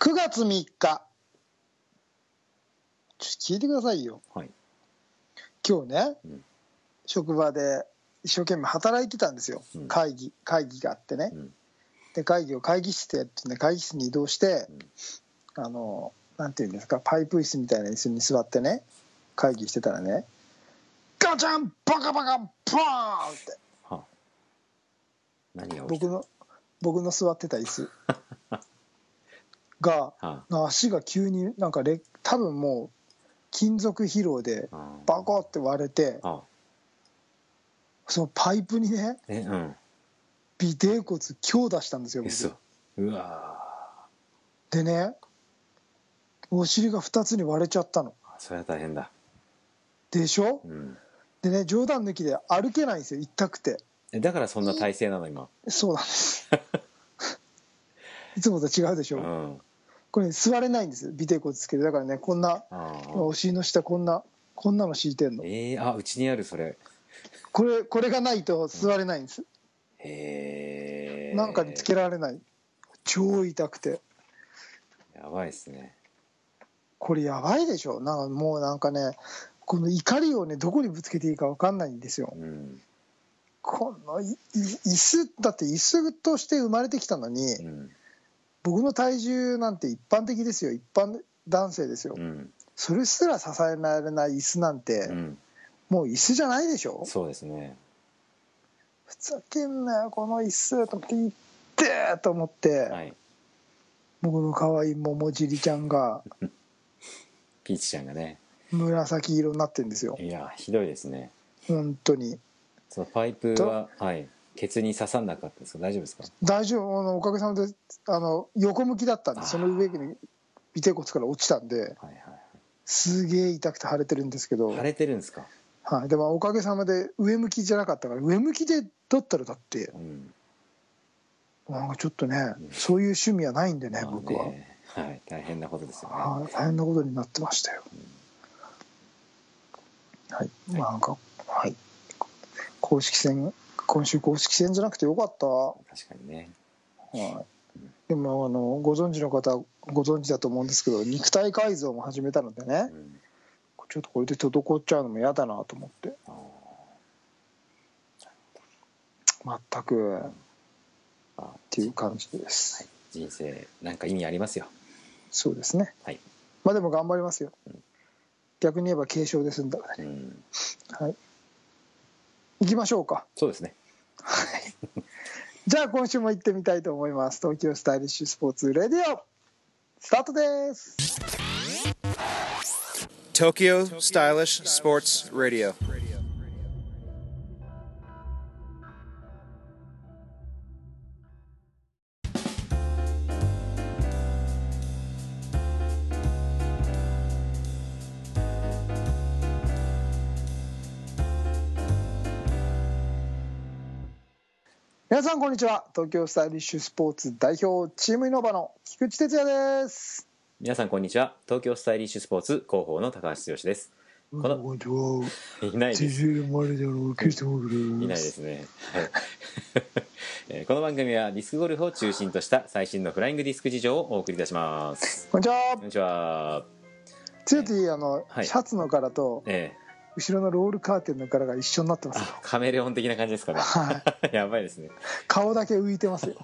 9月3日。ちょっと聞いてくださいよ。はい。今日ね、うん。職場で一生懸命働いてたんですよ、うん。会議会議があってね、うん。で会議を会議室でやってね会議室に移動して、あのなんていうんですかパイプ椅子みたいな椅子に座ってね会議してたらねガチャンバカバカバーンって。はあ。何が僕の僕の座ってた椅子 が足が急になんかれ多分もう金属疲労でバコって割れてそのパイプにねえうん。尾てい骨強打したんですよ僕。嘘。うわでねお尻が2つに割れちゃったの。ーそれは大変だ。でしょ？うん。でね冗談抜きで歩けないんですよ痛くて。えだからそんな体勢なの今。そうなんです。いつもと違うでしょ、うんこれ、ね、座れないんですよ。尾てい骨つけて。だからねこんなお尻の下こんなこんなの敷いてんの。えー、あうちにあるそれ。これこれがないと座れないんです、へえなんかにつけられない。超痛くて。やばいっすね。これやばいでしょ。なんかもうなんかねこの怒りをねどこにぶつけていいか分かんないんですよ。うん。このいい椅子だって椅子として生まれてきたのにうん僕の体重なんて一般的ですよ。一般男性ですよ。うん。それすら支えられない椅子なんてうん。もう椅子じゃないでしょ？そうですね。ふざけんなよこの椅子と思って「いってー!」と思って、はい。僕の可愛い桃尻ちゃんが ピーチちゃんがね。紫色になってるんですよ。いやひどいですね。本当に。そのパイプははいケツに刺さんなかったですか？大丈夫ですか？大丈夫。あのおかげさまであの横向きだったんでその上に尾てい骨から落ちたんではいはいすげえ痛くて腫れてるんですけど、腫れてるんですか？はい、でもおかげさまで上向きじゃなかったから上向きでだったらだってうん。なんかちょっとねうん。そういう趣味はないんでねまあ僕は、ねはい。大変なことですよね。はい、大変なことになってましたよ、はい、まあなんかはい。公式戦今週公式戦じゃなくてよかった。確かにね。はい、でもあのご存知の方ご存知だと思うんですけど肉体改造も始めたのでね。うん。ちょっとこれで滞っちゃうのも嫌だなと思って。あ全くっーあていう感じです、人生なんか意味ありますよ。そうですね。はい。まあでも頑張りますよ。うん。逆に言えば軽症で済んだ。からねうん。はい。行きましょうか。そうですねじゃあ今週も行ってみたいと思います。東京スタイリッシュスポーツレディオ。スタートです。Tokyo Stylish Sports Radio. さんこんにちは。東京スタイリッシュスポーツ代表チームイノバの菊池哲也です。皆さんこんにちは。東京スタイリッシュスポーツ広報の高橋剛です。このこんにちは。いないです。いないですね、この番組はディスクゴルフを中心とした最新のフライングディスク事情をお送りいたします。こんにちは。こんにちは。つよティあの、はい。シャツの柄とえ後ろのロールカーテンの柄が一緒になってー、ますカメレオン的な感じですかね。は やばいですね。顔だけ浮いてますよ。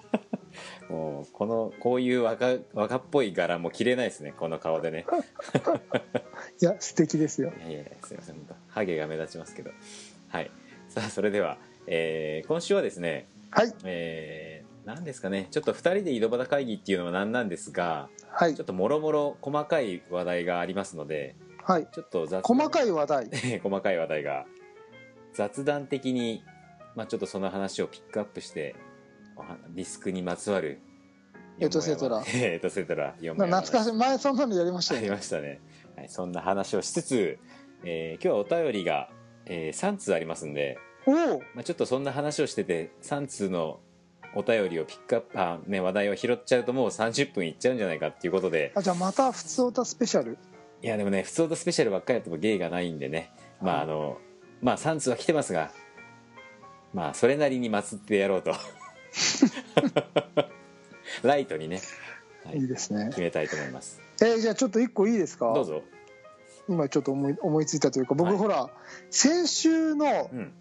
もうこのこういう若若っぽい柄も着れないですねこの顔でね。いや素敵ですよ。いやいやすいませんハゲが目立ちますけど。はい。さあそれでは、えー今週はですねはい。えー、何ですかね。ちょっと2人で井戸端会議っていうのは何なんですがはい。ちょっともろもろ細かい話題がありますのではい。ちょっと雑細かいい話題。細かい話題が雑談的に、まあ、ちょっとその話をピックアップしてディスクにまつわるエトセトラ。エトセトラ懐かしい。前そんなのやりましたありよねましたね、はい、そんな話をしつつ、えー今日はお便りが、えー3通ありますんで、おお。まあ、ちょっとそんな話をしてて3通のお便りをピックアップあ、ね、話題を拾っちゃうともう30分いっちゃうんじゃないかっていうことで。あじゃあまた普通歌スペシャルいやでもね普通とスペシャルばっかりやっても芸がないんでね。まああのまあ3通は来てますがまあそれなりに祀ってやろうと。ライトにね。はい。いいですね。決めたいと思います。えーじゃあちょっと一個いいですか？どうぞ。今ちょっと思い思いついたというか僕、はい。ほら先週のうん。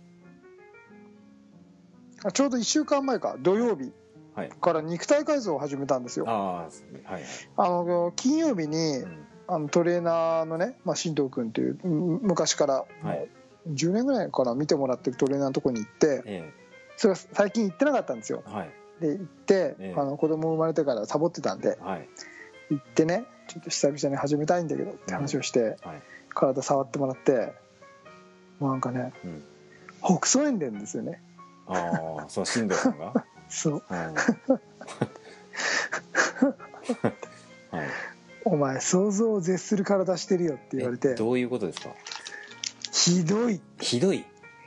あちょうど1週間前か土曜日はい。から肉体改造を始めたんですよ。ああはいはい。あの金曜日にうんあのトレーナーのね、まあ、新藤君といううん昔からはい。もう10年ぐらいから見てもらってるトレーナーのところに行ってえそれが最近行ってなかったんですよ。えはい。で行って、ええ。あの子供生まれてからサボってたんではい。行ってねちょっと久々に始めたいんだけどって話をして、はい。体触ってもらってもうなんかねうん。北総園伝ですよね。ああその新藤さんが？そう。うん。はいお前想像を絶する体してるよって言われて。えどういうことですか？ひどいひどい？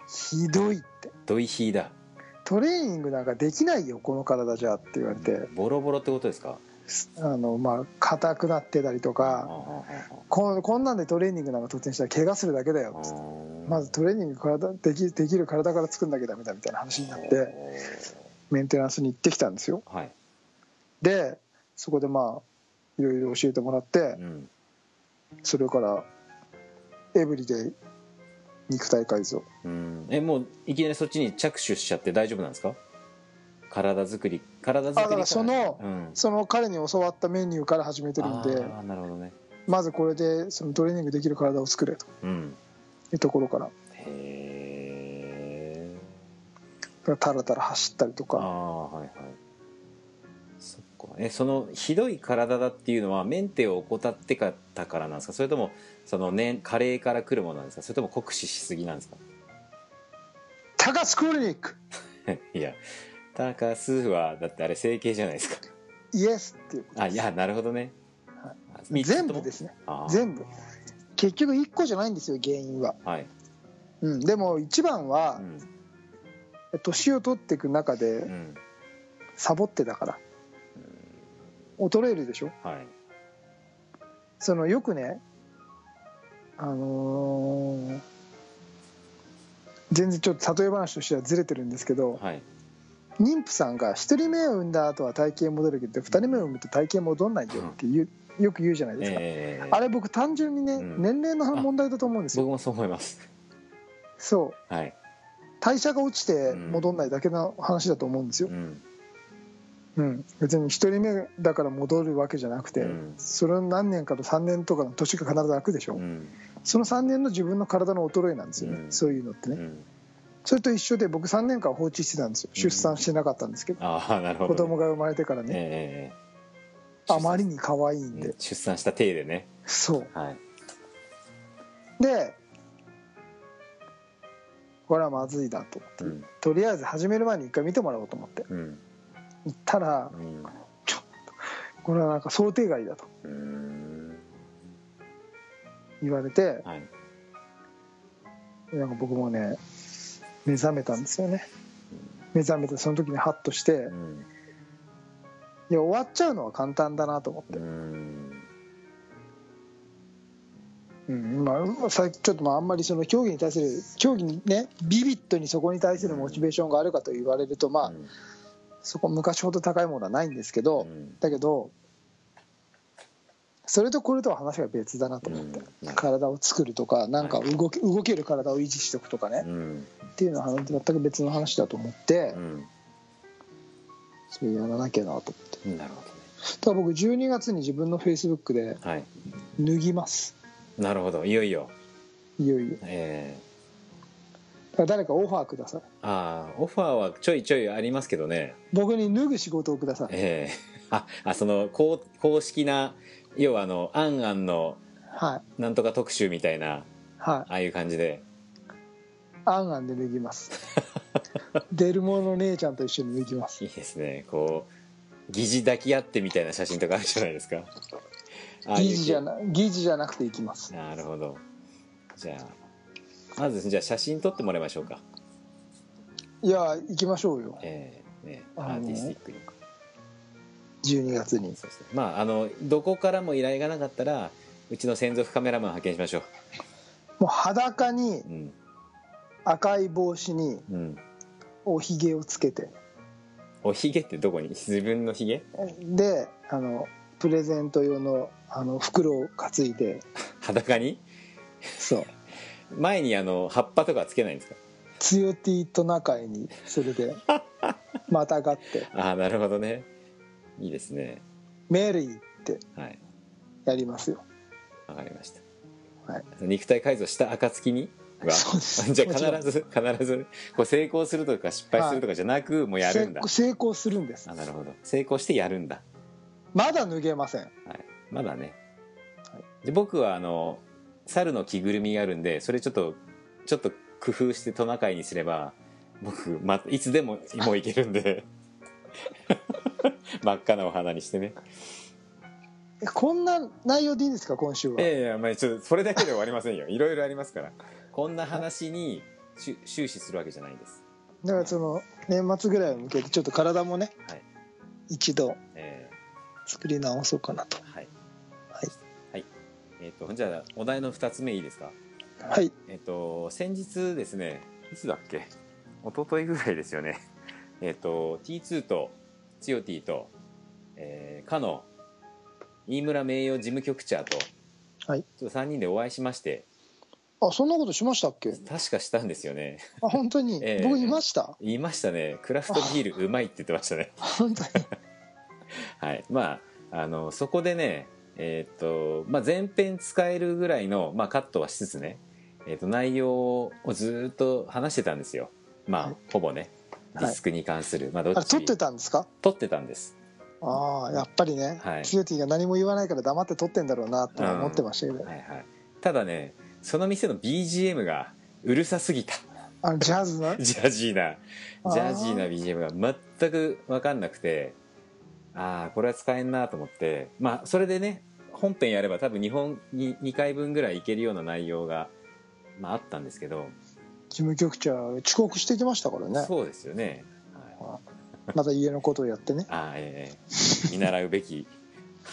ひどいって。ドイヒーだ。トレーニングなんかできないよこの体じゃって言われて。ボロボロってことですか？あのまあ硬くなってたりとあかあここんなんでトレーニングなんか突然したら怪我するだけだあよつって。あまずトレーニング体できできる体から作んなきゃダメだみたいな話になってメンテナンスに行ってきたんですよ。はい。でそこでまあいろいろ教えてもらってうん。それからエブリデイ肉体改造うん。えもういきなりそっちに着手しちゃって大丈夫なんですか？体作り体作りから。そのうん。その彼に教わったメニューから始めてるんでああなるほどね。まずこれでそのトレーニングできる体を作れと。うん。いうところから。へえタラタラ走ったりとああかはいはいえそのひどい体だっていうのはメンテを怠ってかったからなんですか？それともその、ね、加齢から来るものなんですか？それとも酷使しすぎなんですか？高須クリニック。いや高須はだってあれ整形じゃないですか。イエスっていうあいやなるほどね、はあ三つとも？全部ですね。全部。結局1個じゃないんですよ原因は、はい、うん、でも一番うはん年を取っていく中うでん。サボってたから衰えるでしょ？はい。そのよくねあのー全然ちょっと例え話としてはずれてるんですけどはい。妊婦さんが1人目を産んだ後は体型戻るけど2人目を産むと体型戻んないよって言うよく言うじゃないですか、ええ。あれ僕単純にね、うん。年齢の問題だと思うんですよ。僕もそう思います。そう。はい。代謝が落ちて戻んないだけの話だと思うんですよ。う、んうん、別に1人目だから戻るわけじゃなくて、うん。それの何年かと3年とかの年が必ず空くでしょ、うん。その3年の自分の体の衰えなんですよね、うん。そういうのってね、うん。それと一緒で僕3年間放置してたんですよ。うん。出産してなかったんですけど、ああなるほど。子供が生まれてからね、ええあまりに可愛いんで、うん出産した体でね。そう。はい。でこれはまずいなと思って、うん。とりあえず始める前に一回見てもらおうと思って。うん行ったらうん。ちょっとこれはなんか想定外だとうん。言われてはい。なんか僕もね目覚めたんですよね。目覚めてその時にハッとしてうん。いや終わっちゃうのは簡単だなと思っうて、ん。うんまあ、さちょっとまああんまりその競技に対する競技にねビビッドにそこに対するモチベーションがあるかと言われるとまあそこ昔ほど高いものはないんですけど、うん。だけどそれとこれとは話が別だなと思って、うん。体を作るとかなんか動け動ける体を維持しておくとかね、うん。っていうのは全く別の話だと思って、うん。それやらなきゃなと思って。なるほだから僕12月に自分のフェイスブックでどねはい。脱ぎます。なるほど。いよいよ。いよいよ。ええ。だから誰かオファーください。ああオファーはちょいちょいありますけどね。僕に脱ぐ仕事をください。ええ。ああその公公式な要はあの「あんあん」のはい。なんとか特集みたいなはい。ああいう感じで。あんあんで脱ぎます。デルモの姉ちゃんと一緒に脱ぎます。いいですね。こう疑似抱き合ってみたいな写真とかあるじゃないですか。疑似じゃな疑似じゃなくていきます。なるほど。じゃあまずじゃあ写真撮ってもらいましょうか。いや行きましょうよ。ええねあのアーティスティックに12月に。そうですね。まああのどこからも依頼がなかったらうちの専属カメラマン派遣しましょもう裸にううん。赤い帽子にうん。おひげをつけて。おひげってどこに？自分のひげ？であのプレゼント用のあの袋を担いで。裸に？そう前にあの葉っぱとかつけないんですか？つよ T トナカイにそれで またがって。ああなるほどね。いいですね「メリー」ってはい。やりますよ。わかりました、はい。肉体改造した暁に？は？じゃあ必ず必ずこう成功するとか失敗するとかじゃなく、もうやるんだ。成成功するんです。あなるほど。成功してやるんだ。まだ脱げません。はい、まだね、はい。で僕はあの猿の着ぐるみがあるんでそれちょっとちょっと工夫してトナカイにすれば僕、ま、いつでももういけるんで。真っ赤なお花にしてね。えこんな内容でいいんですか今週は、ええいやまあちょっとそれだけで終わりませんよ。いろいろありますから。こんな話にし終始するわけじゃないんです。だからその年末ぐらいを向けてちょっと体もねはい。一度え。作り直そうかなとえっ、とじゃあお題の2つ目いいですか？はい。えっと先日ですねいつだっけ？一昨日ぐらいですよね。えっと T2 とつよ T と、えー、かの飯村名誉事務局長とはい。ちょっと3人でお会いしまして。あそんなことしましたっけ？確かしたんですよね。あ本当に、ええ。僕いました？言いましたね。クラフトビールうまいって言ってましたね。本当に？はい。まああのそこでねえっと、まあ、前編使えるぐらいの、まあ、カットはしつつね、えっと内容をずっと話してたんですよ。まあ、はい。ほぼね。ディスクに関する、まあどっち？撮ってたんですか？撮ってたんです。ああやっぱりね、はい。ツヨティが何も言わないから黙って撮ってんだろうなとは思ってましたけど、はいはい。ただねその店の BGM がうるさすぎた。あのジャズのジャジーな。ジャジーな BGM が全く分かんなくてああこれは使えんなと思って。まあそれでね本編やれば多分日本に2回分ぐらいいけるような内容が、まあ、あったんですけど、事務局長遅刻してきましたからね。そうですよね、はい、また家のことをやってね。ああええ見習うべき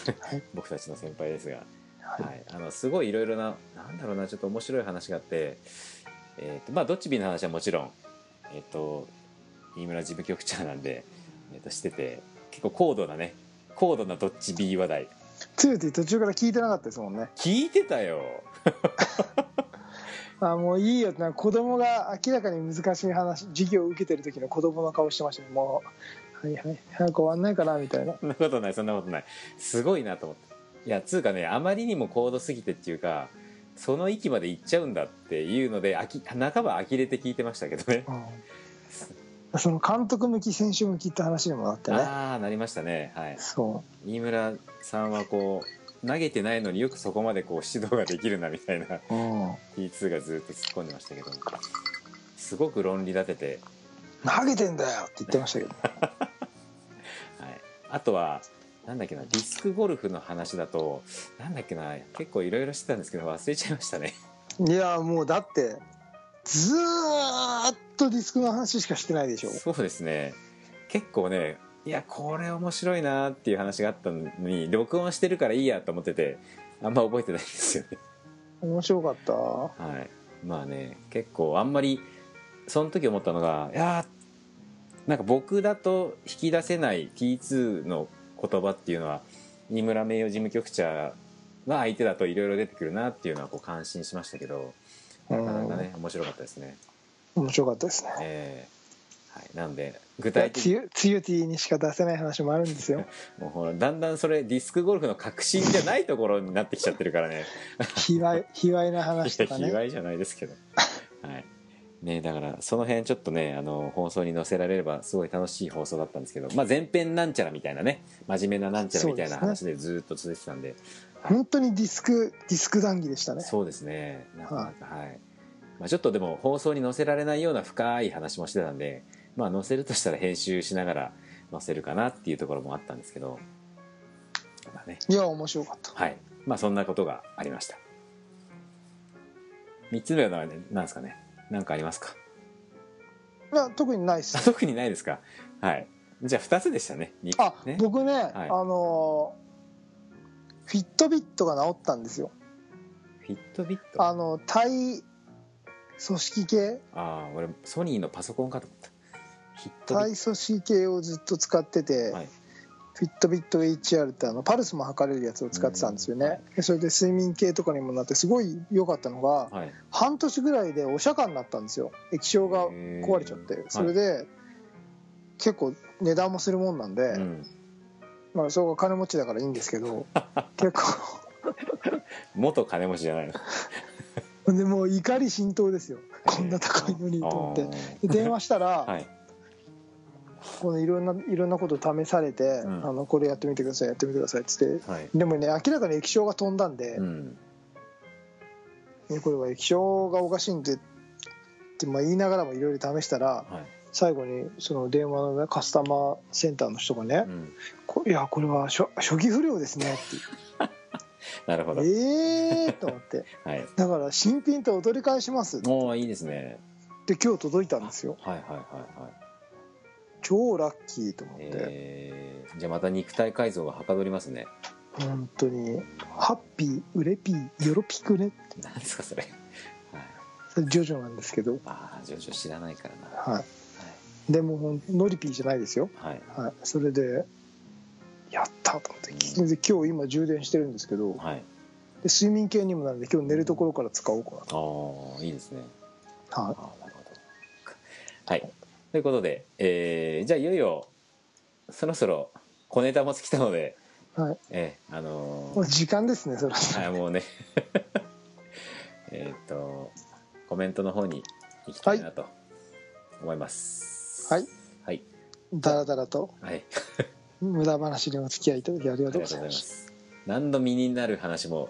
はい。僕たちの先輩ですが、はい。はい、あのすごいいろいろななんだろうなちょっと面白い話があって、えーとまあ、どっちビーの話はもちろん、えっと飯村事務局長なんで、えー、としてて結構高度なね高度などっちビー話題ツヨティ途中から聞いてなかったですもんね。聞いてたよ。あもういいよって子供が明らかに難しい話授業を受けてる時の子供の顔してましたねもうはいはい早く終わんないかなみたいな。そんなことないそんなことない。すごいなと思って。いやつうかねあまりにも高度すぎてっていうかその域まで行っちゃうんだっていうのであき半ば呆れて聞いてましたけどね。うん その監督向き選手向きって話にもなってね。ああなりましたね。はい。そ飯村さんはこう投げてないのによくそこまでこう指導ができるなみたいな。う、うん、T2 がずっと突っ込んでましたけど。すごく論理立てて、投げてんだよって言ってましたけど。はい、あとはなんだっけなディスクゴルフの話だとなんだっけな結構いろいろしてたんですけど忘れちゃいましたね。いやもうだってずーっとディスクの話しかしてないでしょ。そうですね。結構ねいやこれ面白いなっていう話があったのに録音してるからいいやと思っててあんま覚えてないんですよね。面白かった。はい、まあね結構あんまりその時思ったのがいやーなんか僕だと引き出せない T2 の言葉っていうのは飯村名誉事務局長が相手だといろいろ出てくるなっていうのはこう感心しましたけどなかなかね面白かったですね。面白かったですね。えーはい、なので具体的に。つゆティにしか出せない話もあるんですよ。もうほらだんだんそれディスクゴルフの革新じゃないところになってきちゃってるからね。卑猥卑猥な話とかね。猥じゃないですけど。はいねだからその辺ちょっとねあの放送に載せられればすごい楽しい放送だったんですけど、まあ、前編なんちゃらみたいなね真面目ななんちゃらみたいな話でずっと続いてたんで本当にディスクディスク談義でしたね。そうですね。なかなかはい、まあ、ちょっとでも放送に載せられないような深い話もしてたんでまあ載せるとしたら編集しながら載せるかなっていうところもあったんですけどまあね。いや面白かった。はい。まあそんなことがありました。3つ目は何なんですかね何かありますか？いや特にないっすあ 特にないですか？はい。じゃあ2つでしたね。にあ、ね。僕ね、あのフィットビットが治ったんですよ。フィットビット？ああの対組織系。あー俺ソニーのパソコンかと思った。フィットビッ対組織系をずっと使ってて、はいフィットビット HR ってあのパルスも測れるやつを使ってたんですよね、でそれで睡眠計とかにもなってすごい良かったのがはい。半年ぐらいでお釈迦になったんですよ。液晶が壊れちゃって。それで結構値段もするもんなんで、うん。まあそこが金持ちだからいいんですけど 結構。元金持ちじゃないの？でもう怒り心頭ですよ。こんな高いのにと思って。で電話したら、はいこのいろんないろんなこと試されて、うん。あのこれやってみてくださいやってみてくださいっつってはい。でもね明らかに液晶が飛んだんで、うん。ねこれは液晶がおかしいんでって、まあ、言いながらもいろいろ試したらはい。最後にその電話の、ね、カスタマーセンターの人がねうん「こいやこれは初初期不良ですね」って。なるほど。ええーと思って。はい。だから新品とお取り返しますおーいいですね。今日届いたんですよ。はいはいはいはい超ラッキーと思って、えー、じゃあまた肉体改造がはかどりますね。本当に。ハッピーウレピーヨロピクね。何ですかそれ。はい。それジョジョなんですけど。ああ徐々知らないからな。はい。でもほんノリピーじゃないですよ。はい。はい。それでやったと思って。で今日今充電してるんですけど。はい。で睡眠系にもなるんで今日寝るところから使おうかなああいいですね。とはああなるほど。はいということで、えーじゃあいよいよそろそろ小ネタも尽きたのでい、はい、えーあのもう時間ですねそれははいもうね。えっとコメントの方に行きたいなと思います。はい。はい。だらだらと。はい。無駄話にお付き合いいただきありがとうございまありがとうございます。す何度身になる話も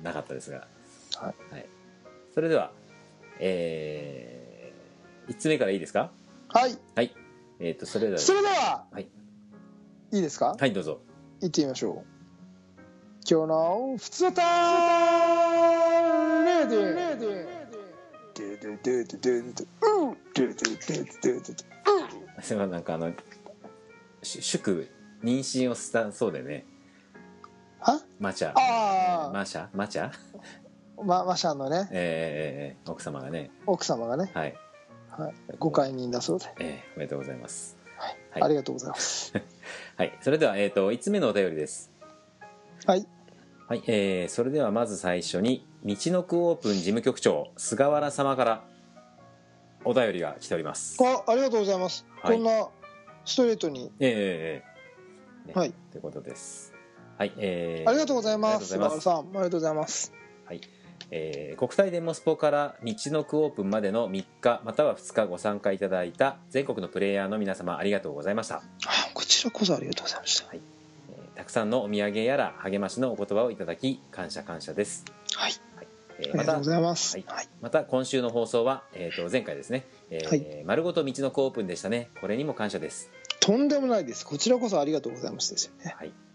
なかったですが。はい、それではえー、1つ目からいいですか？はい。はい。えっ、とそれでは。それでは、はい。いいですか？はいどうぞ。行ってみましょう。今日の「ふつおたレディレディデデデデデデデうんなんかあのし祝妊娠をしたそうでね。は？マチャ。あー。マシャ？マチャ？まマシャンのね。えー、奥様がね。奥様がね、はい、はい、ご解任だそうで、えー、おめでとうございます。はい、ありがとうございます。はい。それでは、えー、と5つ目のお便りです。はい。はい、えー、それではまず最初に道のくオープン事務局長菅原様からお便りが来ております。あありがとうございます、はい。こんなストレートに。えー、えーねはい。ということです。はい。えー、ありがとうございます。菅原さんありがとうございます。はいえー国体デモスポから道のくオープンまでの3日または2日ご参加いただいた全国のプレイヤーの皆様ありがとうございました、あこちらこそありがとうございました。えーたくさんのお土産やら励ましのお言葉をいただき感謝感謝です、はい。えーまたありがとうございます。はい。はい。また今週の放送は、えー、と前回ですね、えーはい。丸ごと道のくオープンでしたね。これにも感謝です、とんでもないです。こちらこそありがとうございますですよね。はい。えー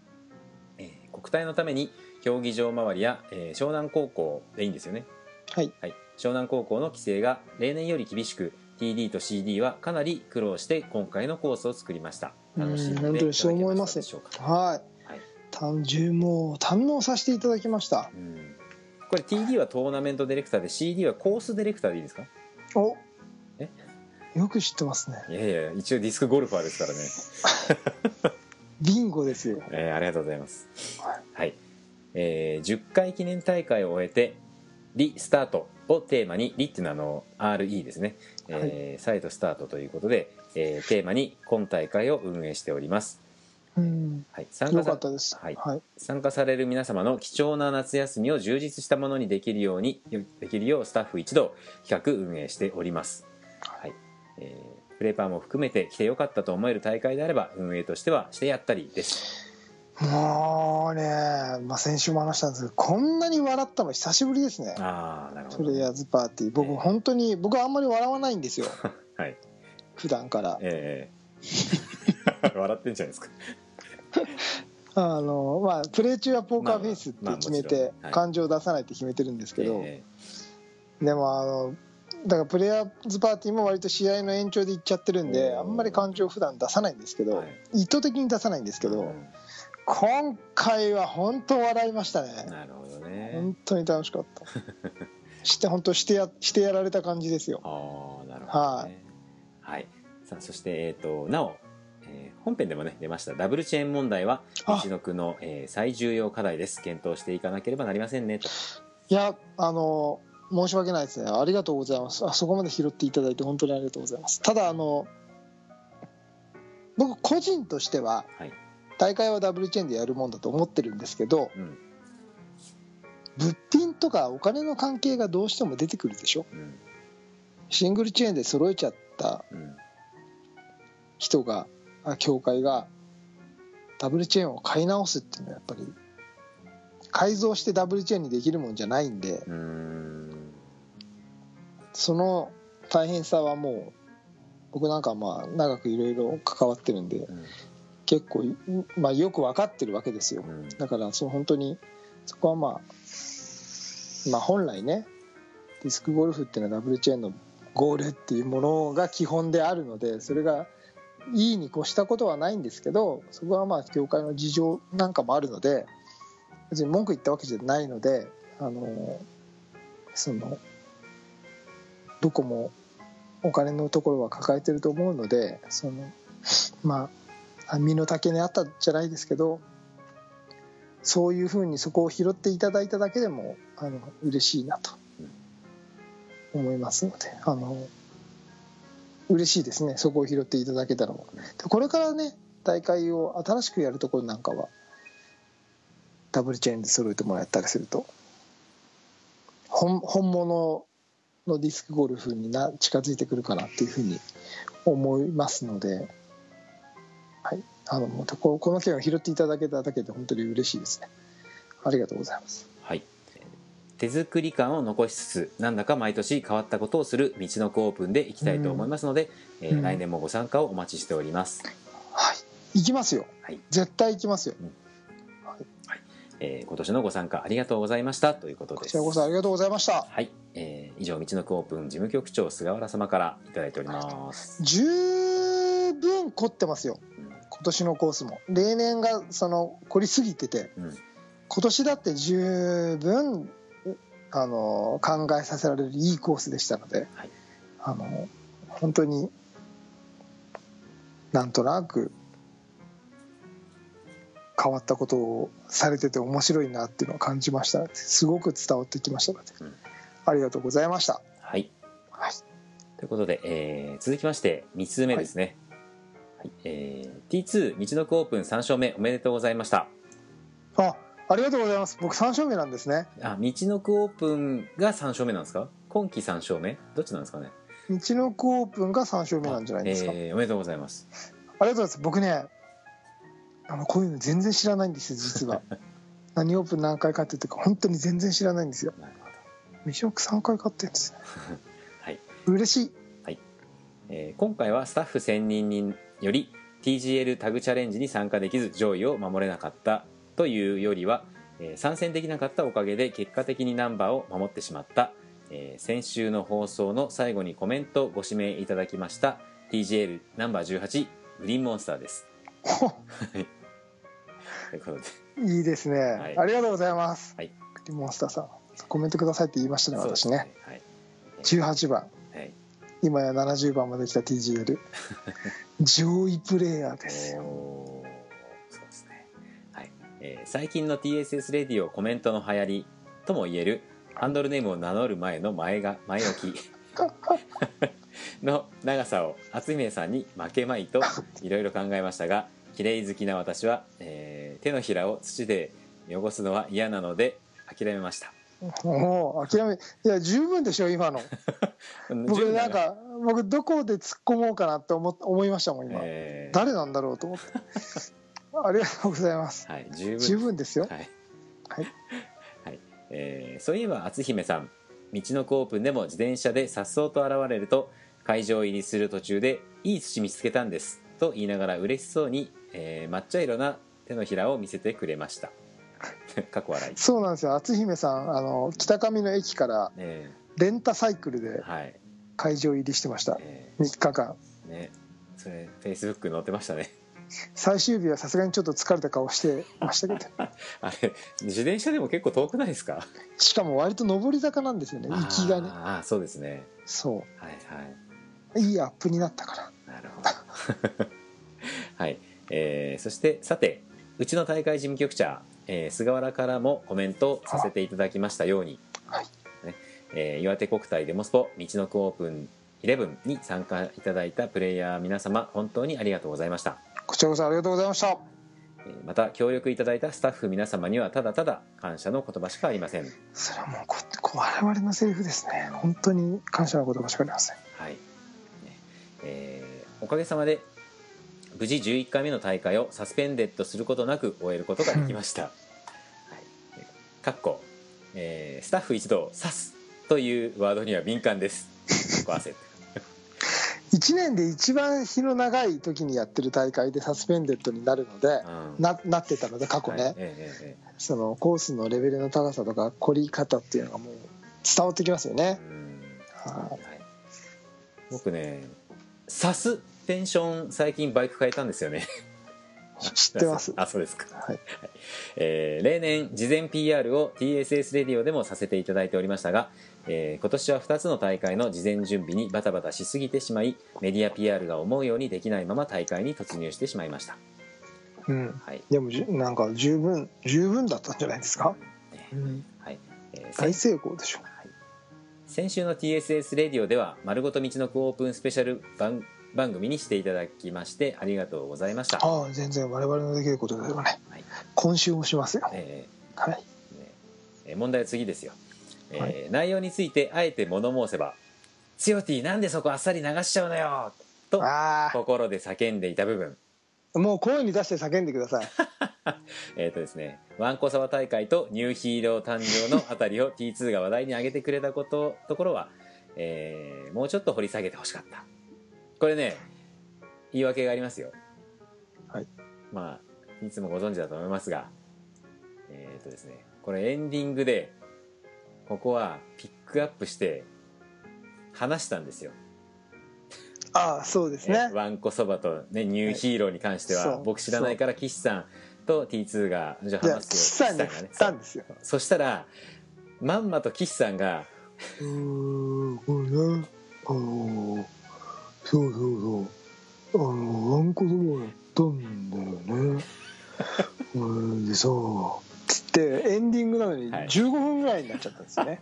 国体のために競技場周りや、えー湘南高校でいいんですよね。はい。はい、湘南高校の規制が例年より厳しく TD と CD はかなり苦労して今回のコースを作りました。楽しんでいただけうん本当にそう思いましたでしょうかはい。はい。単純もう堪能させていただきました。うん。これ TD はトーナメントディレクターで CD はコースディレクターでいいですか？お。え？よく知ってますね。いやいや一応ディスクゴルファーですからね、ビンゴですよ。えーありがとうございます。はえー10回記念大会を終えてリスタートをテーマにリっていうのはあの RE ですね、えー再度スタートということで、えーテーマに今大会を運営しております。うん。はい、参加よさ参加される皆様の貴重な夏休みを充実したものにできるようにできるようスタッフ一同企画運営しております、はい。えープレーパーも含めて来てよかったと思える大会であれば運営としてはしてやったりですもうね、まあ、先週も話したんですけどこんなに笑ったの久しぶりですね。ああなるほどプレイヤーズパーティー。僕ええ。本当に僕はあんまり笑わないんですよ。はい。普段から。ええ 笑ってんじゃないですか。あのまあプレー中はポーカーフェイスってまあまあ決めてもちろんはい。感情を出さないって決めてるんですけど。えでもあのだからプレイヤーズパーティーも割と試合の延長で行っちゃってるんであんまり感情を普段出さないんですけど、はい。意図的に出さないんですえけど、今回は本当笑いましたね。なるほどね。本当に楽しかった。して本当してやしてやられた感じですよ。ああなるほどね。はい、さあそしてえっ、となお、えー本編でもね出ましたダブルチェーン問題はあ。道の区の、えー最重要課題です。検討していかなければなりませんねと。いやあの申し訳ないですね。ありがとうございます。あそこまで拾っていただいて本当にありがとうございます。ただあの僕個人としては、はい大会はダブルチェーンでやるもんだと思ってるんですけどうん。物品とかお金の関係がどうしても出てくるでしょ？うん。シングルチェーンで揃えちゃったうん。人があ協会がダブルチェーンを買い直すっていうのはやっぱり改造してダブルチェーンにできるもんじゃないんでその大変さはもう僕なんかはまあ長くいろいろ関わってるんでうん結構、まあ、よく分かってるわけですよ。うん。だからそう本当にそこはまあまあ本来ねディスクゴルフっていうのはダブルチェーンのゴールっていうものが基本であるのでそれがいいに越したことはないんですけどそこはまあ協会の事情なんかもあるので別に文句言ったわけじゃないのであのそのどこもお金のところは抱えてると思うのでそのまあ身の丈にあったじゃないですけどそういうふうにそこを拾っていただいただけでもあの嬉しいなと思いますのであの嬉しいですね。そこを拾っていただけたらでこれからね大会を新しくやるところなんかはダブルチェーンで揃えてもらったりすると本本物のディスクゴルフにな近づいてくるかなっていうふうに思いますので、はい、あのもうここの件を拾っていただけただけで本当に嬉しいですね。ありがとうございます。はい。手作り感を残しつつなんだか毎年変わったことをする道のくオープンでいきたいと思いますので、えーうん来年もご参加をお待ちしております、はい。行きますよ。はい。絶対行きますよ。えー今年のご参加ありがとうございました。ということこです。ちらこそありがとうございました。はい、えー以上道のくオープン事務局長菅原様からいただいております、十分凝ってますよ。うん今年のコースも。例年がその凝りすぎててうん。今年だって十分あの考えさせられるいいコースでしたので、はい。あの本当になんとなく変わったことをされてて面白いなっていうのを感じました。すごく伝わってきましたので、うん。ありがとうございました、はい。はい、ということで、えー続きまして2通目ですね、はいえー T2 道のくオープン3勝目おめでとうございました。あありがとうございます。僕3勝目なんですね。あ道のくオープンが3勝目なんですか？今季3勝目？どっちなんですかね？道のくオープンが3勝目なんじゃないですか、えーおめでとうございます。ありがとうございます。僕ねあのこういうの全然知らないんですよ実は。何オープン何回かって言ってか本当に全然知らないんですよ。未食3回買ってるんですね はい。嬉しい。えー今回はスタッフ1000人により TGL タグチャレンジに参加できず上位を守れなかったというよりは、えー参戦できなかったおかげで結果的にナンバーを守ってしまった、えー先週の放送の最後にコメントご指名いただきました TGL ナンバー18グリーンモンスターです。ということで。いいですね、い。ありがとうございます、はい。クリモンスターさんコメントくださいって言いましたねそうです私ね。はい。18番。はい。今や70番まで来た TGL 上位プレイヤーです。よそうですね、はい。えー最近の TSS レディオコメントの流行りとも言えるハンドルネームを名乗る前の前が前置きの長さを篤姫さんに負けまいといろいろ考えましたが綺麗好きな私は、えー手のひらを土で汚すのは嫌なので諦めました。もう諦めいや十分でしょ今の。僕なんか僕どこで突っ込もうかなって思っ思いましたもん今、えー。誰なんだろうと思って。ありがとうございます。はい十分。十分ですよ。はい。はい。はい。えーそういえば篤姫さん道のくオープンでも自転車で颯爽と現れると会場入りする途中で「いい土見つけたんです」と言いながら嬉しそうに、えー抹茶色な手のひらを見せてくれました。過去笑い、そうなんですよ。篤姫さんあの北上の駅からえ。レンタサイクルでーはい会場入りしてました。え3日間。ーね。それフェイスブック載ってましたね。最終日はさすがにちょっと疲れた顔してましたけど。あれ自転車でも結構遠くないですか？しかも割と上り坂なんですよね行きがね。あーあーそうですね。そはいはい。ういいアップになったから。なるほど。はい、えーそしてさてうちの大会事務局長、えー菅原からもコメントをさせていただきましたように、えー岩手国体デモスポ道のくオープン11に参加いただいたプレイヤー皆様本当にありがとうございました。こちらこそありがとうございました。えーまた協力いただいたスタッフ皆様にはただただ感謝の言葉しかありません。それはもうここ我々のセリフですね。本当に感謝の言葉しかありません。はい、ね。えーおかげさまで無事11回目の大会をサスペンデッドすることなく終えることができました、はい、かっこ、えースタッフ一同「刺す」というワードには敏感です。かっこ汗1年で一番日の長い時にやってる大会でサスペンデッドになるので、うん。ななってたので過去ね、はい。ええそのコースのレベルの高さとか凝り方っていうのがもう伝わってきますよね。ははい。僕ね「刺す」テンション最近バイク変えたんですよね。い、知ってます。あそうですか。はい、えー例年事前 PR を TSS レディオでもさせていただいておりましたが、えー今年は2つの大会の事前準備にバタバタしすぎてしまいメディア PR が思うようにできないまま大会に突入してしまいました、うん、はい。でもじゅなんか十分十分だったんじゃないですか、ね。うん、はい。えー大成功でしょ。先週の TSS レディオでは「丸ごと道のくオープンスペシャル番番組にしていただきましてありがとうございました、ああ全然我々のできることではね。はい。今週もしますよ。えはい。ーね。えー問題は次ですよ、えーはい内容についてあえて物申せば「つよティなんでそこあっさり流しちゃうのよ!」とあ心で叫んでいた部分。あもう声に出して叫んでください。えっ、とですねわんこそば大会とニューヒーロー誕生のあたりを T2 が話題に上げてくれたことところは、えーもうちょっと掘り下げてほしかった。これね言い訳がありますよ。はい。まあいつもご存知だと思いますがえっ、とですねこれエンディングでここはピックアップして話したんですよ。ああそうですね。えわんこそばと、ね、ニューヒーローに関しては、そう僕知らないから岸さんと T2 がじゃ話すよ岸さんに振ったんですよ。そしたらまんまと岸さんがうーんこれねあのそうそうそう。あのわんこそばやったんだよね。でさつってエンディングなのにはい。15分ぐらいになっちゃったんですよね。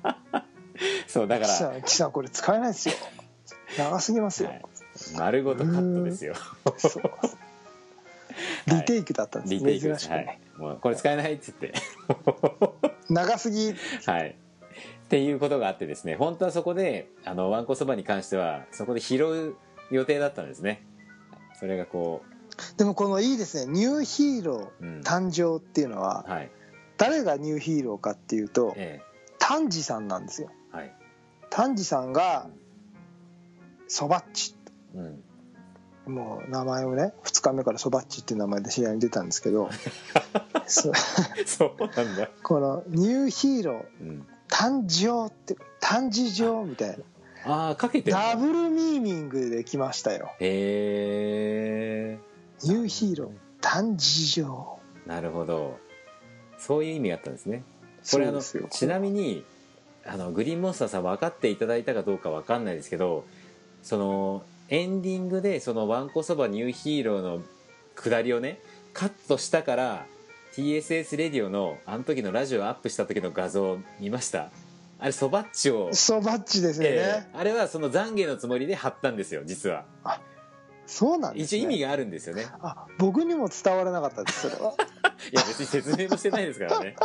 そうだから、ん岸さんこれ使えないですよ。長すぎますよ、はい、丸ごとカットですよ。リテイクだったんです、リテイクです、珍しく、はい、もうこれ使えないっつって。長すぎ。はい。っていうことがあってですね。本当はそこであのわんこそばに関してはそこで拾う予定だったんですね。それがこでもこのいいですね。ニューヒーロう、うん。ー誕生っていうのははい誰がニューヒーローかっていうとえ丹治さんなんですよ。えはい。丹治さんがそばっちうん。もう名前をね2日目からそばっちっていう名前で試合に出たんですけど そう。そうなんだ、このニューヒーローうん、誕生って誕生上みたいな。ああかけてダブルミーニングで来ましたよ。へえニューヒーロー誕生上なるほどそういう意味があったんですね。これあのちなみにあのグリーンモンスターさん分かっていただいたかどうか分かんないですけどそのエンディングでそのわんこそばニューヒーローの下りをねカットしたから TSS レディオのあの時のラジオアップした時の画像見ました。あれそばっちを、そばっちですよね、ええ。あれはその懺悔のつもりで貼ったんですよ実はそうなんです、ね、一応意味があるんですよね。あ僕にも伝わらなかったですそれは。いや別に説明もしてないですからね。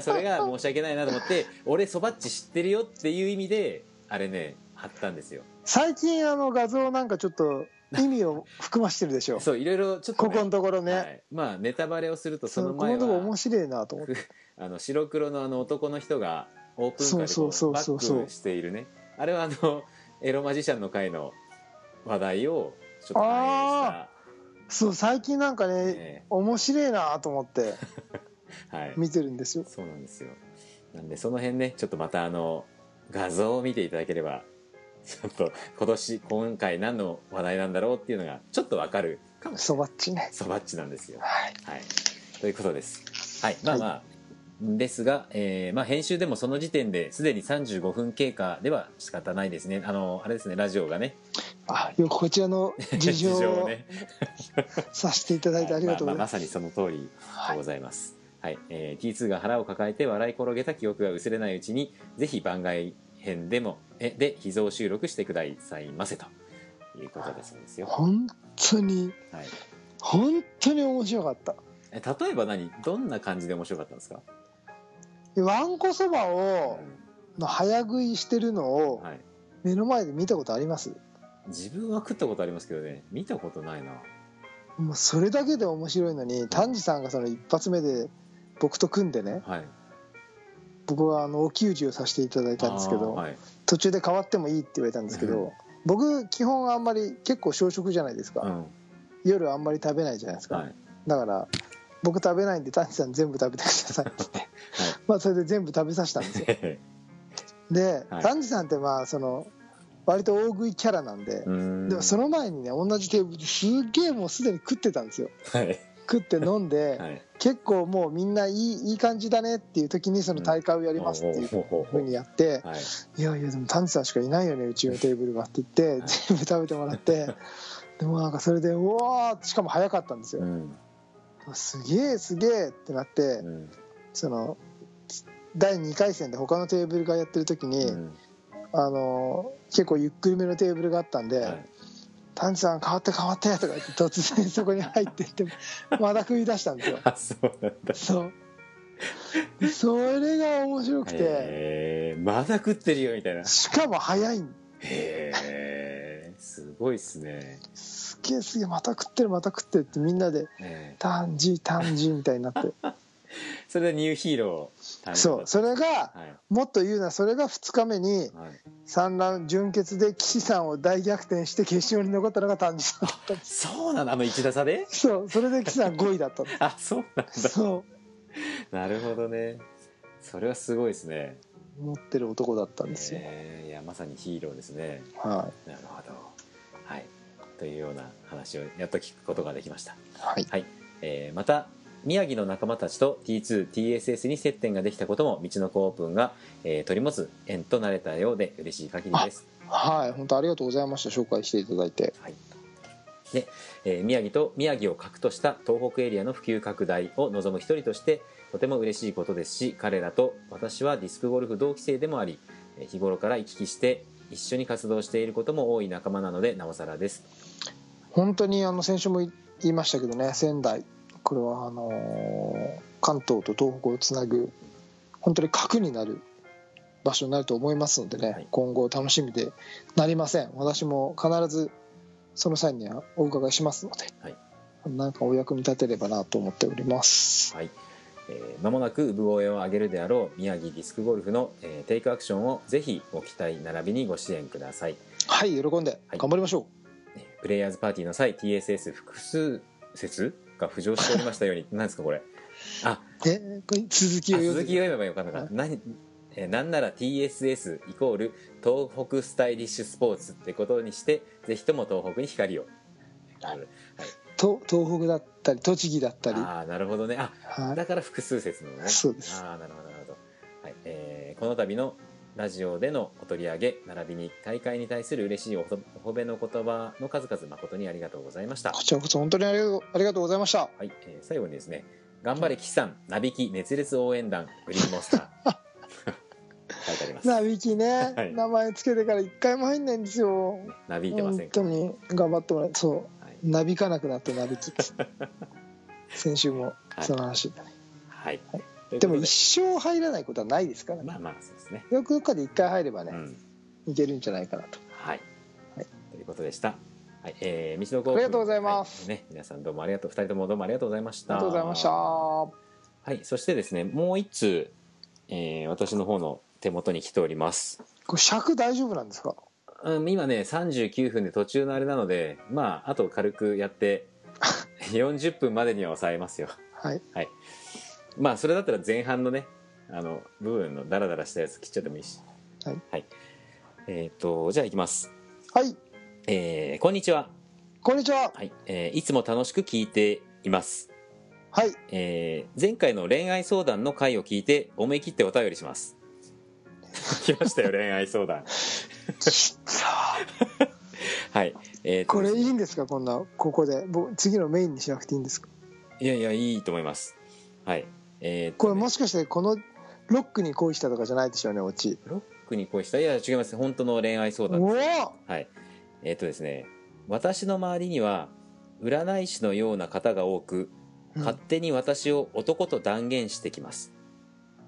それが申し訳ないなと思って俺そばっち知ってるよっていう意味であれね貼ったんですよ。最近あの画像なんかちょっと意味を含ましてるでしょ そういろいろちょっと、ね、ここのところね、はい、まあネタバレをするとそそのこの前のとこ面は白いなと思って。あの白黒のあの男の人がオープンカーでバックしているね。あれはあのエロマジシャンの会の話題をちょっと反そう最近なんかね、え面白いなと思って はい、見てるんですよ。そうなんですよ。なんでその辺ねちょっとまたあの画像を見ていただければちょっと今年今回何の話題なんだろうっていうのがちょっとわかるかもそばっちね。そばっちなんですよ。はい。はい。ということです。はい。まあまあ、ですが、えーまあ、編集でもその時点ですでに35分経過では仕方ないですね。あのあれですねラジオがね。あよくこちらの 事情をね。させていただいてありがとうございま。まあまあますさにその通りでございます、はい。えー T2 が腹を抱えて笑い転げた記憶が薄れないうちにぜひ番外編でもえで秘蔵収録してくださいませと。いうことですですよ、本当にはい、本当に面白かった。え例えば何？どんな感じで面白かったんですか、わんこそばうをん。の早食いしてるのをはい、目の前で見たことあります？自分は食ったことありますけどね。見たことないな。もうそれだけで面白いのに丹治さんがその一発目で僕と組んでねはい。僕はあのお給仕をさせていただいたんですけど、あーはい。途中で変わってもいいって言われたんですけど、うん。僕基本あんまり結構小食じゃないですか、うん。夜あんまり食べないじゃないですか、はい。だから僕食べないんで丹治さん全部食べてください。って言って、まあそれで全部食べさせたんですよ。ではい。丹治さんってまあその割と大食いキャラなんで、でもその前にね同じテーブルですっげえもうすでに食ってたんですよ。はい。食って飲んで、はい。結構もうみんないいいい感じだねっていう時にその大会をやりますっていうふうにやってはい。いやいやでも丹治さんしかいないよねうちのテーブルはって言って 全部食べてもらってでもなんかそれでうわーしかも早かったんですよ。うんすげえすげえってなってうんその第2回戦で他のテーブルがやってる時に、うん。あの結構ゆっくりめのテーブルがあったんではい「丹治さん変わって変わって」とか言って突然そこに入っていって また食い出したんですよ。あそうなんだ。そう。それが面白くて。まだ食ってるよみたいな。しかも早いん。へえすごいっすね。すげえすげえまた食ってるまた食ってるってみんなでええ「丹治丹治」みたいになって。それでニューヒーローそう。それがはい。もっと言うならそれが2日目にはい。3ラウンド準決で岸さんを大逆転して決勝に残ったのが丹治さんだった。んですそうなのあの1打差で？そう。それで岸さん5位だった あそうなんだ。そう。なるほどね。それはすごいですね持ってる男だったんですよ、ええいやまさにヒーローですね。はなるほど。はい。というような話をやっと聞くことができました。い、はい、はい、えーまた宮城の仲間たちと T2TSS に接点ができたことも道の子オープンが、えー取り持つ縁となれたようで嬉しい限りです。はい、本当ありがとうございました。紹介していただいてで、えー宮城と宮城を核とした東北エリアの普及拡大を望む一人としてとても嬉しいことですし彼らと私はディスクゴルフ同期生でもありえー日頃から行き来して一緒に活動していることも多い仲間なのでなおさらです。本当にあの先週も言いましたけどね仙台これはあのー関東と東北をつなぐ本当に核になる場所になると思いますのでね、はい。今後楽しみでなりません。私も必ずその際にはお伺いしますので、はい。なんかお役に立てればなと思っております。はい、えー間もなく産声を上げるであろう宮城ディスクゴルフの、えーテイクアクションをぜひご期待並びにご支援ください、はい喜んではい。頑張りましょう、えープレイヤーズパーティーの際 TSS 複数説が浮上しておりましたように。何ですかこれ。あ。えこれ続きをあ読めばよかったか。な、何えーなんなら TSS イコール東北スタイリッシュスポーツってことにしてぜひとも東北に光を。はい。と東北だったり栃木だったり。ああなるほどね。あはい。だから複数説なのね。そうです。ああなるほどなるほど、はい。えーこの度のラジオでのお取り上げ並びに大会に対する嬉しいお褒めの言葉の数々誠にありがとうございました。こちらこそ本当にありがとうありがとうございました。はい、えー最後にですね頑張れ岸さんなびき熱烈応援団グリーンモンスター 書いてあります。なびきね、はい。名前つけてから一回も入んないんですよ。なびいてませんか？本当に頑張ってもらえそう。はい、なびかなくなってなびき。先週もその話はい。はい。ということで。も一生入らないことはないですからね、まあまあそうですね。よくどっかで一回入ればね、うん。いけるんじゃないかなと。はい、はい。ということでした。はい、えー、道の子ありがとうございます。はい。ね、皆さんどうもありがとう。二人ともどうもありがとうございました。ありがとうございました。はい、そしてですね、もう一通、えー私の方の手元に来ております。これ尺大丈夫なんですか？うん、今ね、39分で途中のあれなので、まあ、あと軽くやって、40分までには抑えますよ。はいはい。まあ、それだったら前半のね、あの、部分のダラダラしたやつ切っちゃってもいいし。はい。はい。えっ、と、じゃあ行きます。はいえーこんにちは。こんにちははい。えーいつも楽しく聞いています。はいえー前回の恋愛相談の回を聞いて思い切ってお便りします来ましたよ恋愛相談。はい。えーとこれいいんですかこんなここで。僕次のメインにしなくていいんですか？いやいやいいと思います。はい。えーとね。これもしかしてこのロックに恋したとかじゃないでしょうねオチ。ロックに恋した？いや違います。本当の恋愛相お談です。おはい。えっ、とですね。私の周りには占い師のような方が多く勝手に私を男と断言してきます、うん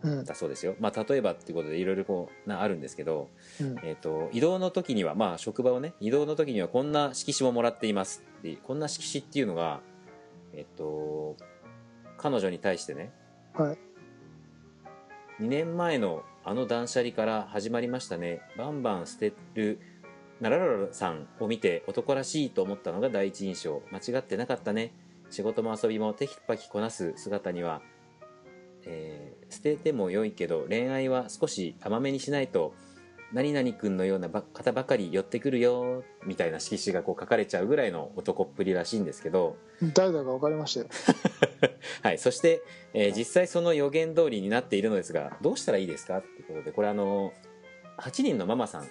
だそうですよ、まあ、例えばっていうことでいろいろこうなあるんですけど、うん。えー、と移動の時にはまあ職場をね移動の時にはこんな色紙ももらっていますってこんな色紙っていうのがえっ、と彼女に対してねはい。2年前のあの断捨離から始まりましたね。バンバン捨てるナラララさんを見て男らしいと思ったのが第一印象。間違ってなかったね。仕事も遊びもテキパキこなす姿には、えー捨てても良いけど恋愛は少し甘めにしないと何々君のようなば方ばかり寄ってくるよみたいな色紙がこう書かれちゃうぐらいの男っぷりらしいんですけど、誰だか分かりましたよ。はい、そして、えー実際その予言通りになっているのですがどうしたらいいですかってことでこれあの8人のママさん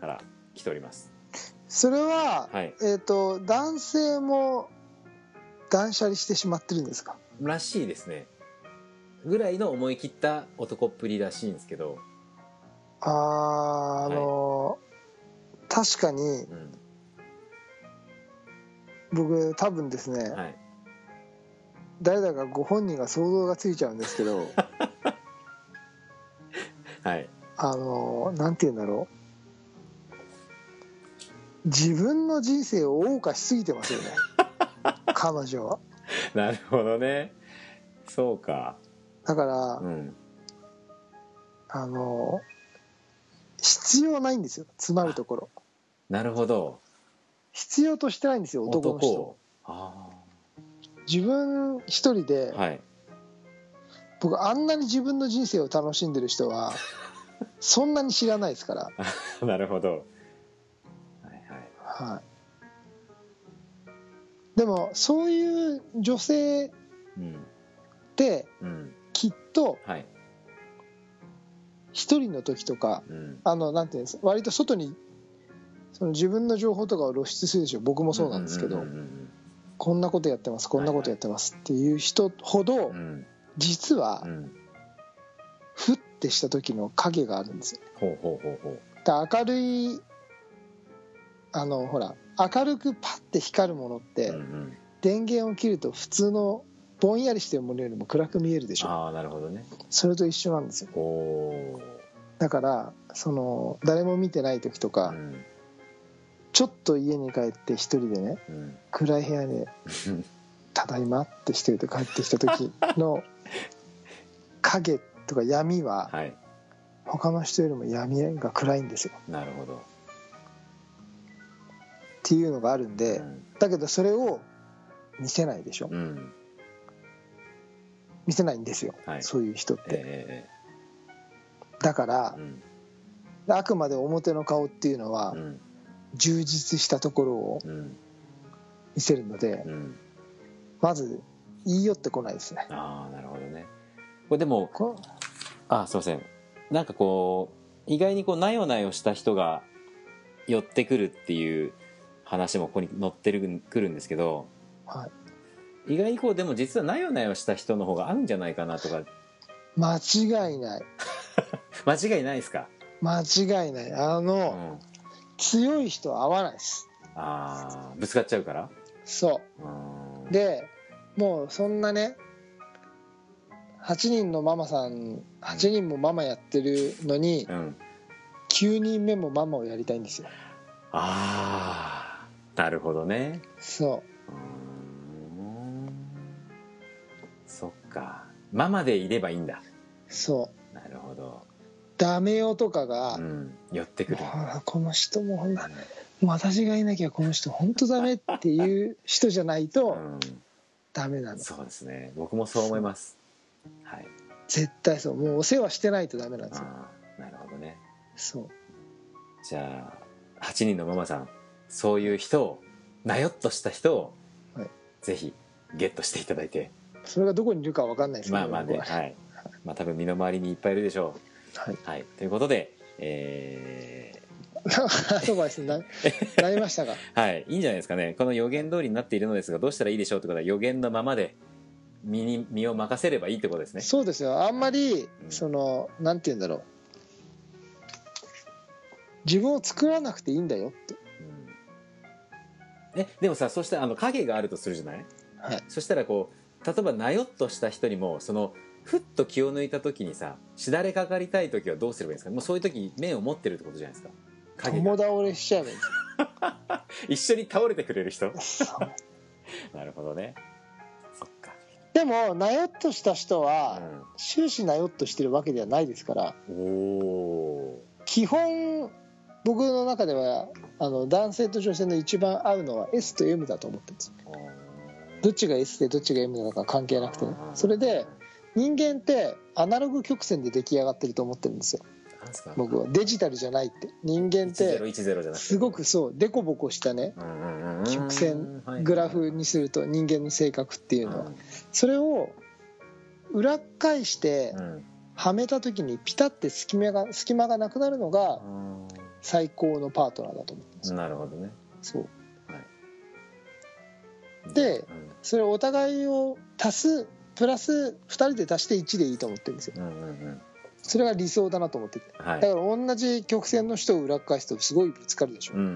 から来ております。それは、はい。えっ、と男性も断捨離してしまってるんですか？らしいですねぐらいの思い切った男っぷりらしいんですけど、あーあの確かにうん。僕多分ですね、はい、誰だかご本人が想像がついちゃうんですけど はい、あのなんて言うんだろう。自分の人生を謳歌しすぎてますよね。彼女は。なるほどね。そうかだから、うん。あの必要ないんですよ詰まるところ。なるほど。必要としてないんですよ男の人。自分一人で、あはい。僕あんなに自分の人生を楽しんでる人は そんなに知らないですから、なるほど。はいはい。はい、でもそういう女性っうん。てうんきっとはい。一人の時とかうん。あのなんていうんです割と外にその自分の情報とかを露出するでしょ。僕もそうなんですけど、こんなことやってますこんなことやってますっていう人ほどうんうん。実はうん。ふってした時の影があるんですよ。ほうほうほうほう。だから明るいあのほら明るくパッて光るものって、うんうん。電源を切ると普通のぼんやりしてるものよりも暗く見えるでしょ。ああなるほどね。それと一緒なんですよ。だからその誰も見てない時とか、うん。ちょっと家に帰って一人でねうん。暗い部屋で「ただいま」って一人で帰ってきた時の影とか闇ははい。他の人よりも闇が暗いんですよ。なるほど。っていうのがあるんでうん。だけどそれを見せないでしょ。うん見せないんですよ、はい。そういう人って。えだからえうん。あくまで表の顔っていうのはうん。充実したところをうん。見せるのでうん。まず言い寄ってこないですね。ああなるほどね。これでもこあすいません。なんかこう意外にこうなよなよした人が寄ってくるっていう話もここに載ってるくるんですけどはい、意外にこうでも実はなよなよした人の方が合うんじゃないかなとか。間違いない。間違いないですか、間違いない。あうの、ん、強い人は合わないです。ああぶつかっちゃうから？そう。うん。でもうそんなね8人のママさん8人もママやってるのにうん。9人目もママをやりたいんですよ。ああなるほどね。そか。ママでいればいいんだ。うそう。なるほど、ダメよとかが、うん、寄ってくる。この人もほ私がいなきゃこの人本当ダメっていう人じゃないとうん、ダメなの。そうですね。僕もそう思います。はい。絶対そう。もうお世話してないとダメなんですよ。なるほどね。そう。じゃあ8人のママさんそういう人をなよっとした人を、はい。ぜひゲットしていただいてそれがどこにいるかわかんないですけどまあまあね僕は。はい。まあ多分身の回りにいっぱいいるでしょはい、うはい。ということでえ アドバイスにな なりましたか？ーはい。いいんじゃないですかね。この予言通りになっているのですがどうしたらいいでしょうってことは予言のままで身に身を任せればいいってことですね。そうですよ。あんまりうん。そのなんて言うんだろう。自分を作らなくていいんだよって。うん。えでもさそしたらあの影があるとするじゃない？はい。そしたらこう例えばなよっとした人にもそのふっと気を抜いた時にさしだれかかりたい時はどうすればいいんですか？もうそういう時面を持ってるってことじゃないですか。影友が倒れしちゃえばいいんです一緒に倒れてくれる人。よなるほどね。そっか、でもなよっとした人は終始なよっとしてるわけではないですから基本僕の中ではあの男性と女性の一番合うのは S と M だと思ってるんですどっちが S でどっちが M なのか関係なくて。ねそれで人間ってアナログ曲線で出来上がってると思ってるんですよ。僕は。デジタルじゃないって。人間って1010じゃなくて。すごくそうデコボコしたね。曲線はいグラフにすると人間の性格っていうのは。それを裏返してうん。はめた時にピタって隙間が隙間がなくなるのがうん最高のパートナーだと思ってます。なるほどね。そう。はい。でうんそれをお互いを足すプラス2人で足して1でいいと思ってるんですよ。うんうんうん。それが理想だなと思ってて。はい。だから同じ曲線の人を裏返すとすごいぶつかるでしょ。うんうんう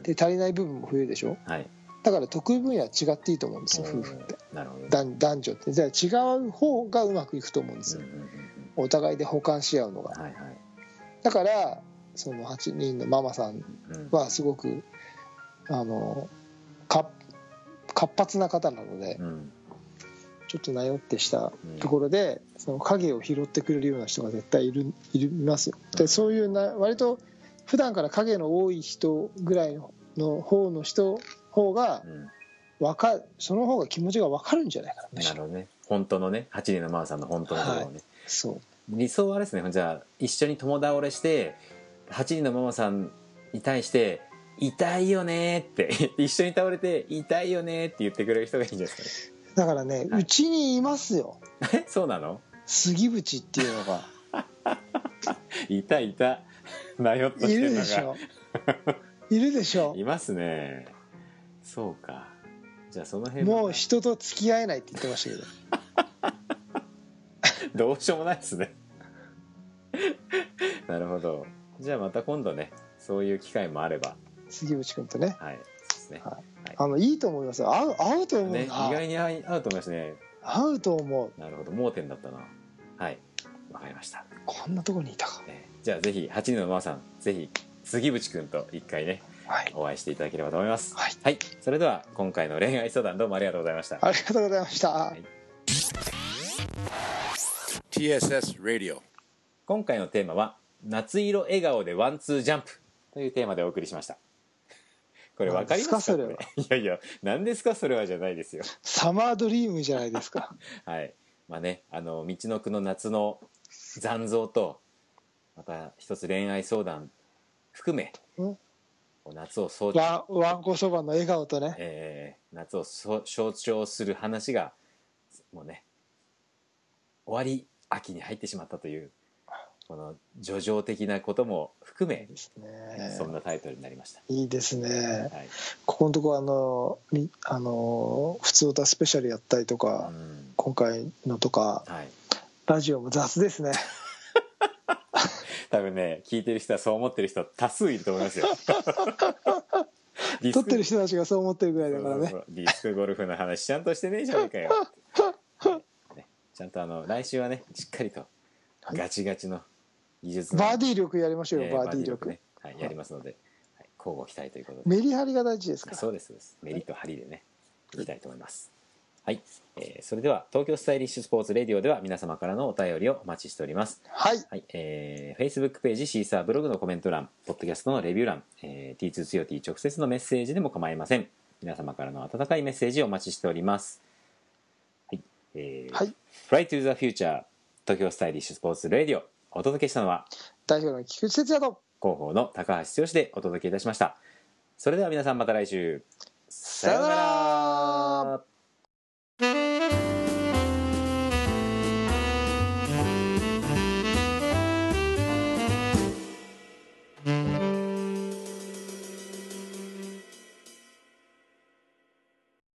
ん。で足りない部分も増えるでしょ。はい。だから得意分野は違っていいと思うんですよ夫婦って。なるほど。男男女って。じゃあ違う方がうまくいくと思うんですよ。うんうんうんお互いで補完し合うのが。うんはいはい。だからその8人のママさんうんはすごくあのか活発な方なのでうん。ちょっとなよってしたところでその影を拾ってくれるような人が絶対いるいますよ。でそういうな割と普段から影の多い人ぐらいのの方の人方がうん。わかその方が気持ちが分かるんじゃないかななるほどね。本当のね8人のマーさんの本当のところをね、そう。理想はですねじゃあ一緒に友倒れして8人のママさんに対して「痛いよね」って 一緒に倒れて「痛いよね」って言ってくれる人がいいんじゃないですだからねはい。うちにいますよ。え？そうなの？杉淵っていうのが。いたい。たなよっとしいてるでしょ。がいるでしょ。いますね。そうか。じゃあその辺もう人と付き合えないって言ってましたけど。どうしようもないですね。なるほど。じゃあまた今度ねそういう機会もあれば杉淵君とね。はいそうですね。はあのいいと思いますよ。合う合うと思う。な、ね意外に合うと思いますね。合うと思う。なるほど盲点だったな。はい。わかりました、こんなとこにいたか。えーじゃあぜひ8人のママさんぜひ杉淵君と一回ねはい。お会いしていただければと思います。はい、それでは今回の恋愛相談どうもありがとうございました。ありがとうございました、い。TSS Radio. 今回のテーマは「夏色笑顔でワンツージャンプ」というテーマでお送りしましたこれ分かりますか？これ。いやいや何ですか？それはじゃないですよ。サマードリームじゃないですか。はい。まあねあの道のくの夏の残像とまた一つ恋愛相談含めうん。夏を象徴、わわんこそばの笑顔とね。えー夏をそ象徴する話がもうね終わり秋に入ってしまったというこの叙情的なことも含めですね。そんなタイトルになりました、いいですね。はい。ここのとこあのみあの普通歌スペシャルやったりとか、うん。今回のとかはい、ラジオも雑ですね。多分ね聞いてる人はそう思ってる人多数いると思いますよ。撮ってる人たちがそう思ってるぐらいだからね。ディスクゴルフの話ちゃんとしてねえじゃねえかよ、ね、ちゃんとあの来週はねしっかりとガチガチの技術の。バーディー力やりましょうよ、えーバーディー力ね、はい、やりますので、はい、交互期待ということで。メリハリが大事ですから。そうですメリット張りでねい。きたいと思います。はい、えーそれでは東京スタイリッシュスポーツレディオでは皆様からのお便りをお待ちしております。はい。はい、えー、Facebook ページ、シーサーブログのコメント欄、ポッドキャストのレビュー欄、えー、T2 強 T 直接のメッセージでも構いません。皆様からの温かいメッセージをお待ちしております。はい、えー、はい。Fly to the Future 東京スタイリッシュスポーツレディオお届けしたのは代表の菊池哲也と広報の高橋剛でお届けいたしました。それでは皆さんまた来週。さよなら